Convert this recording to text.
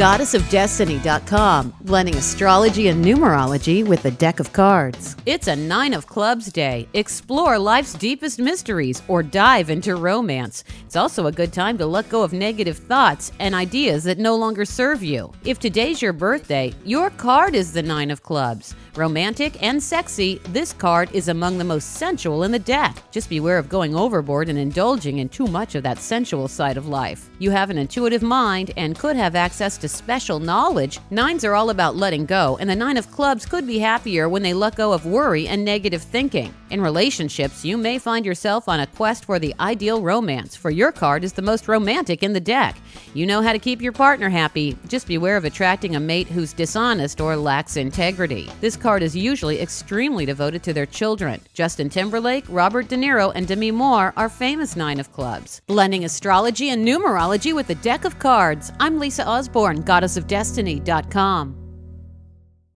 goddessofdestiny.com, blending astrology and numerology with a deck of cards. It's a Nine of Clubs day. Explore life's deepest mysteries or dive into romance. It's also a good time to let go of negative thoughts and ideas that no longer serve you. If today's your birthday, your card is the Nine of Clubs. Romantic and sexy, this card is among the most sensual in the deck. Just beware of going overboard and indulging in too much of that sensual side of life. You have an intuitive mind and could have access to special knowledge. Nines are all about letting go, and the Nine of Clubs could be happier when they let go of worry and negative thinking. In relationships, you may find yourself on a quest for the ideal romance, for your card is the most romantic in the deck. You know how to keep your partner happy, just beware of attracting a mate who's dishonest or lacks integrity. This card is usually extremely devoted to their children. Justin Timberlake, Robert De Niro, and Demi Moore are famous Nine of Clubs. Blending astrology and numerology with a deck of cards. I'm Lisa Osborne, goddessofdestiny.com.